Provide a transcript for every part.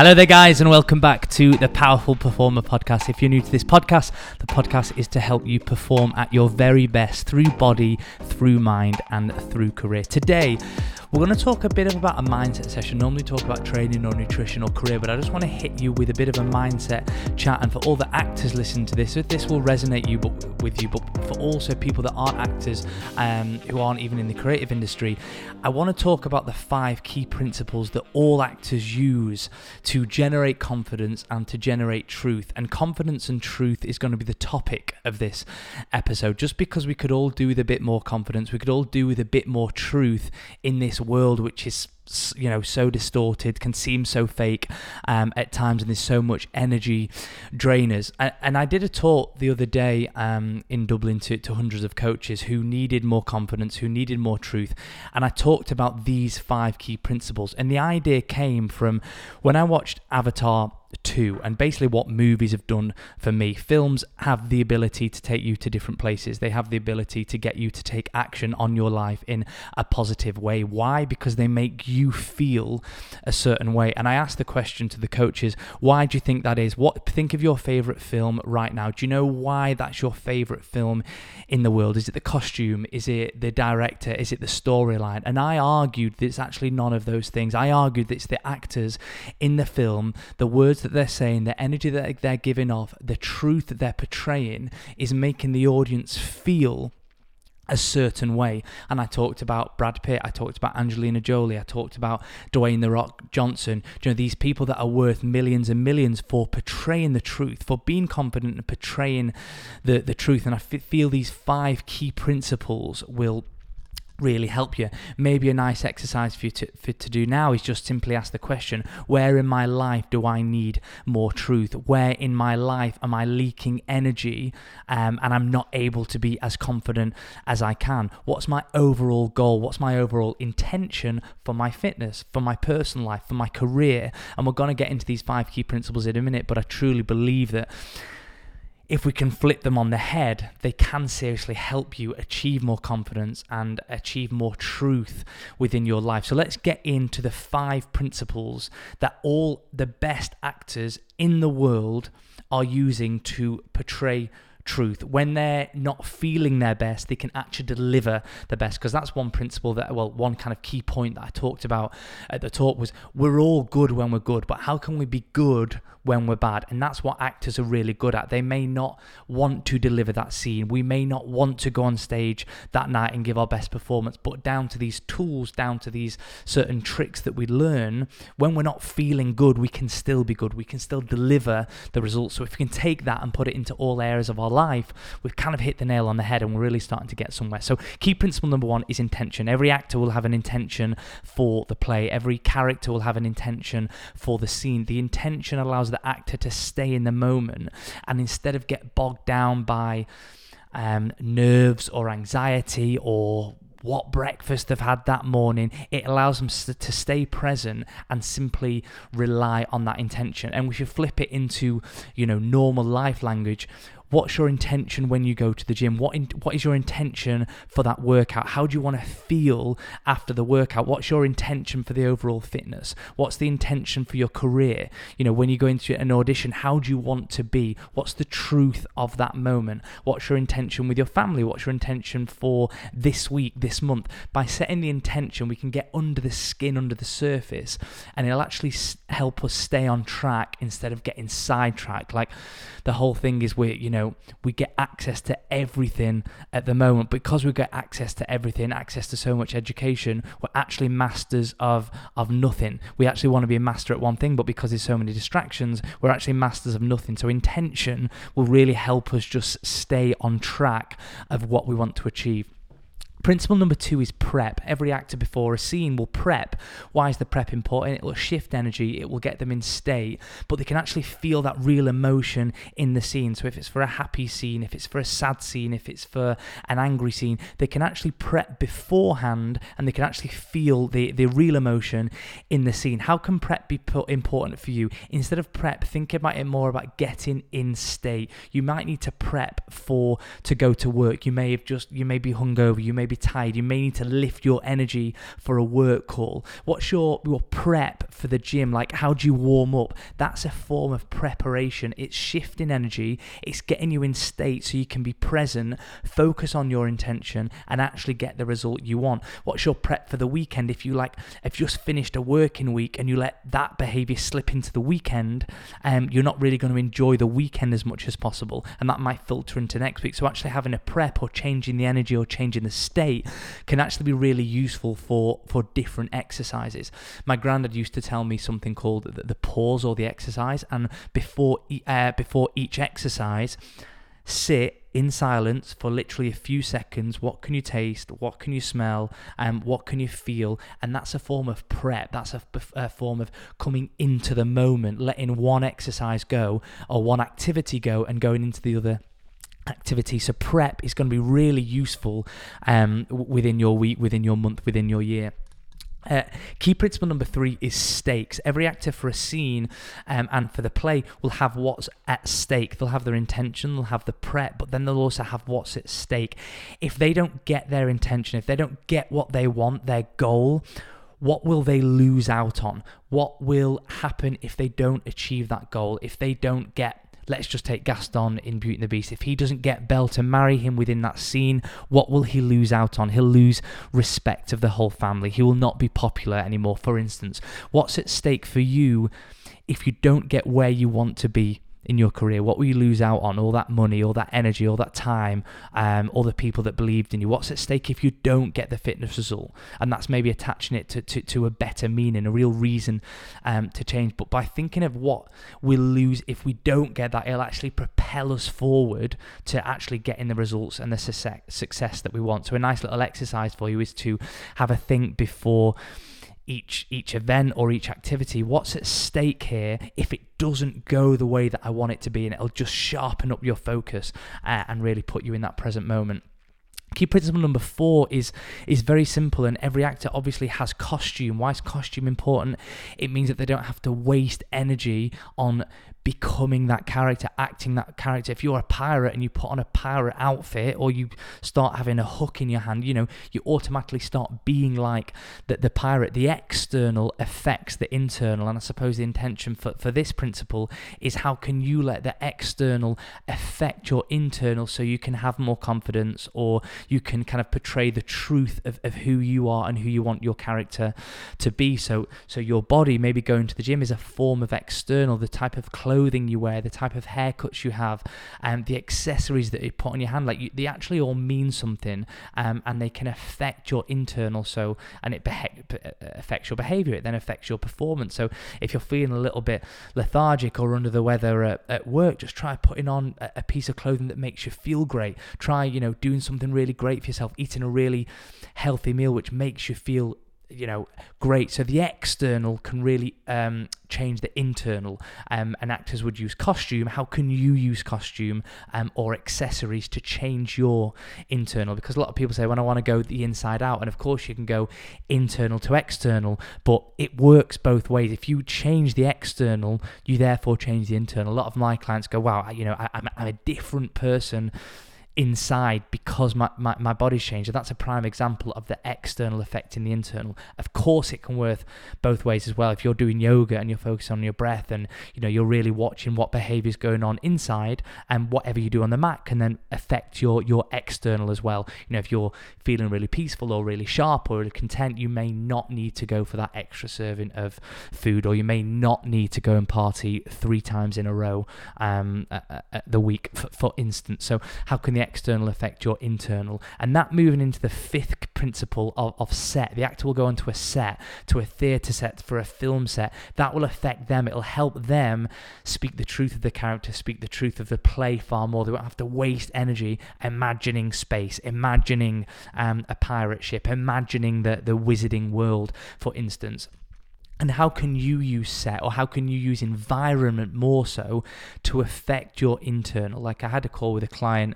Hello there, guys, and welcome back to the Powerful Performer podcast. If you're new to this podcast, the podcast is to help you perform at your very best through body, through mind, and through career. Today, we're going to talk a bit about a mindset session. Normally, talk about training or nutrition or career, but I just want to hit you with a bit of a mindset chat. And for all the actors listening to this, this will resonate you, with you. But for also people that aren't actors, um, who aren't even in the creative industry, I want to talk about the five key principles that all actors use to generate confidence and to generate truth. And confidence and truth is going to be the topic of this episode. Just because we could all do with a bit more confidence, we could all do with a bit more truth in this world which is you know so distorted can seem so fake um, at times and there's so much energy drainers. And, and i did a talk the other day um, in dublin to, to hundreds of coaches who needed more confidence who needed more truth and i talked about these five key principles. And the idea came from when i watched avatar 2 and basically what movies have done for me films have the ability to take you to different places. They have the ability to get you to take action on your life in a positive way. Why? Because they make you feel a certain way. And i asked the question to the coaches why do you think that is? What think of your favorite film right now. Do you know why that's your favorite film in the world? Is it the costume? Is it the director? Is it the storyline? And i argued that it's actually none of those things. I argued that it's the actors in the film the words that they're saying, the energy that they're giving off, the truth that they're portraying is making the audience feel a certain way. And I talked about Brad Pitt, I talked about Angelina Jolie, I talked about Dwayne The Rock Johnson. You know, these people that are worth millions and millions for portraying the truth, for being confident and portraying the, the truth. And I f- feel these five key principles will really help you. Maybe a nice exercise for you to, for, to do now is just simply ask the question where in my life do I need more truth? Where in my life am I leaking energy um, and I'm not able to be as confident as I can? What's my overall goal? What's my overall intention for my fitness, for my personal life, for my career? And we're going to get into these five key principles in a minute, but I truly believe that if we can flip them on the head, they can seriously help you achieve more confidence and achieve more truth within your life. So let's get into the five principles that all the best actors in the world are using to portray truth. When they're not feeling their best, they can actually deliver the best. Because that's one principle that, well, one kind of key point that I talked about at the talk was we're all good when we're good, but how can we be good when we're bad. And that's what actors are really good at. They may not want to deliver that scene. We may not want to go on stage that night and give our best performance, but down to these tools, down to these certain tricks that we learn, when we're not feeling good, we can still be good. We can still deliver the results. So if we can take that and put it into all areas of our life, we've kind of hit the nail on the head and we're really starting to get somewhere. So key principle number one is intention. Every actor will have an intention for the play. Every character will have an intention for the scene. The intention allows the actor to stay in the moment and instead of get bogged down by um, nerves or anxiety or what breakfast they've had that morning. It allows them to stay present and simply rely on that intention. And we should flip it into, you know, normal life language. What's your intention when you go to the gym? What in, what is your intention for that workout? How do you want to feel after the workout? What's your intention for the overall fitness? What's the intention for your career? You know, when you go into an audition, how do you want to be? What's the truth of that moment? What's your intention with your family? What's your intention for this week, this month? By setting the intention, we can get under the skin, under the surface, and it'll actually help us stay on track instead of getting sidetracked. Like the whole thing is we, you know, we get access to everything at the moment because we get access to everything, access to so much education. We're actually masters of of nothing. We actually want to be a master at one thing, but because there's so many distractions, we're actually masters of nothing. So intention will really help us just stay on track of what we want to achieve. Principle number two is prep. Every actor before a scene will prep. Why is the prep important? It will shift energy, it will get them in state, but they can actually feel that real emotion in the scene. So if it's for a happy scene, if it's for a sad scene, if it's for an angry scene, they can actually prep beforehand and they can actually feel the, the real emotion in the scene. How can prep be important for you? Instead of prep, think about it more about getting in state. You might need to prep for to go to work. You may have just you may be hungover, you may be tired. You may need to lift your energy for a work call. What's your, your prep for the gym? Like, how do you warm up? That's a form of preparation. It's shifting energy, it's getting you in state so you can be present, focus on your intention, and actually get the result you want. What's your prep for the weekend? If you like, if you just finished a working week and you let that behavior slip into the weekend, um, you're not really going to enjoy the weekend as much as possible, and that might filter into next week. So, actually having a prep or changing the energy or changing the state can actually be really useful for for different exercises. My granddad used to tell me something called the, the pause or the exercise, and before uh, before each exercise, sit in silence for literally a few seconds. What can you taste? What can you smell? And um, what can you feel? And that's a form of prep. That's a, a, form of coming into the moment, letting one exercise go or one activity go and going into the other activity. So prep is going to be really useful um, within your week, within your month, within your year. Uh, key principle number three is stakes. Every actor for a scene um, and for the play will have what's at stake. They'll have their intention, they'll have the prep, but then they'll also have what's at stake. If they don't get their intention, if they don't get what they want, their goal, what will they lose out on? What will happen if they don't achieve that goal? If they don't get let's just take Gaston in Beauty and the Beast. If he doesn't get Belle to marry him within that scene, what will he lose out on? He'll lose respect of the whole family. He will not be popular anymore, for instance. What's at stake for you if you don't get where you want to be in your career? What will you lose out on? All that money, all that energy, all that time, um, all the people that believed in you. What's at stake if you don't get the fitness result? And that's maybe attaching it to, to, to a better meaning, a real reason um, to change. But by thinking of what we'll lose if we don't get that, it'll actually propel us forward to actually getting the results and the success that we want. So a nice little exercise for you is to have a think before each each event or each activity what's at stake here if it doesn't go the way that I want it to be and it'll just sharpen up your focus uh, and really put you in that present moment Key principle number four is is very simple, and every actor obviously has costume. Why is costume important? It means that they don't have to waste energy on becoming that character, acting that character. If you're a pirate and you put on a pirate outfit or you start having a hook in your hand, you know, you automatically start being like the, the pirate. The external affects the internal. And I suppose the intention for, for this principle is how can you let the external affect your internal so you can have more confidence or you can kind of portray the truth of, of who you are and who you want your character to be. So so your body, maybe going to the gym is a form of external, the type of clothes clothing you wear, the type of haircuts you have, and um, the accessories that you put on your hand, like you, they actually all mean something, um, and they can affect your internal. So, and it beha- affects your behavior. It then affects your performance. So, if you're feeling a little bit lethargic or under the weather at, at work, just try putting on a, a piece of clothing that makes you feel great. Try, you know, doing something really great for yourself, eating a really healthy meal which makes you feel you know, great. So the external can really um, change the internal. Um, and actors would use costume. How can you use costume um, or accessories to change your internal? Because a lot of people say, when I want to go the inside out, and of course you can go internal to external, but it works both ways. If you change the external, you therefore change the internal. A lot of my clients go, wow, you know, I, I'm a different person inside because my, my, my body's changed. And that's a prime example of the external affecting the internal. Of course, it can work both ways as well. If you're doing yoga and you're focused on your breath and you know you're really watching what behavior is going on inside, and whatever you do on the mat can then affect your your external as well. You know, if you're feeling really peaceful or really sharp or really content, you may not need to go for that extra serving of food, or you may not need to go and party three times in a row um, at, at the week, for, for instance. So, how can the the external affect your internal. And that moving into the fifth principle of, of set, the actor will go onto a set, to a theatre set, for a film set. That will affect them. It'll help them speak the truth of the character, speak the truth of the play far more. They won't have to waste energy imagining space, imagining um, a pirate ship, imagining the, the wizarding world, for instance and how can you use set or how can you use environment more so to affect your internal? Like i had a call with a client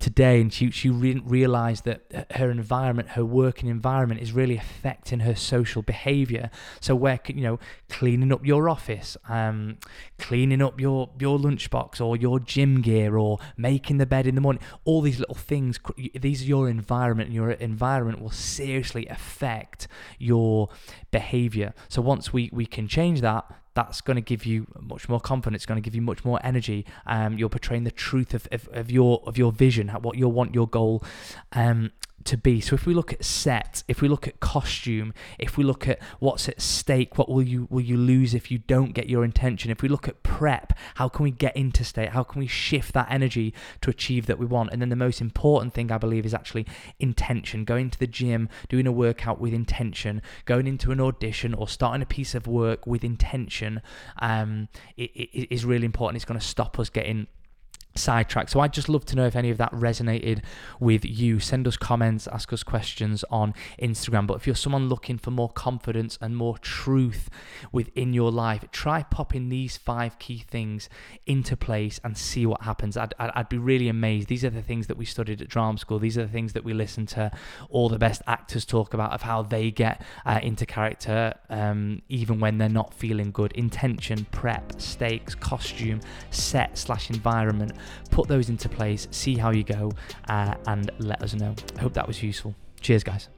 today, and she she didn't realize that her environment, her working environment, is really affecting her social behavior. So where you know cleaning up your office, um, cleaning up your your lunchbox or your gym gear, or making the bed in the morning, all these little things. These are your environment, and your environment will seriously affect your behavior. So once we we can change that, that's going to give you much more confidence. Going to give you much more energy. Um, you're portraying the truth of, of, of your of your vision, what you want your goal um, to be. So if we look at set, if we look at costume, if we look at what's at stake, what will you will you lose if you don't get your intention? If we look at prep, how can we get into state? How can we shift that energy to achieve that we want? And then the most important thing I believe is actually intention. Going to the gym, doing a workout with intention, going into an audition or starting a piece of work with intention um, it, it is really important. It's going to stop us getting sidetracked. So I'd just love to know if any of that resonated with you. Send us comments, ask us questions on Instagram. But if you're someone looking for more confidence and more truth within your life, try popping these five key things into place and see what happens. I'd, I'd be really amazed. These are the things that we studied at drama school. These are the things that we listen to all the best actors talk about of how they get uh, into character um, even when they're not feeling good. Intention, prep, stakes, costume, set slash environment put those into place, see how you go, uh, and let us know. I hope that was useful. Cheers, guys.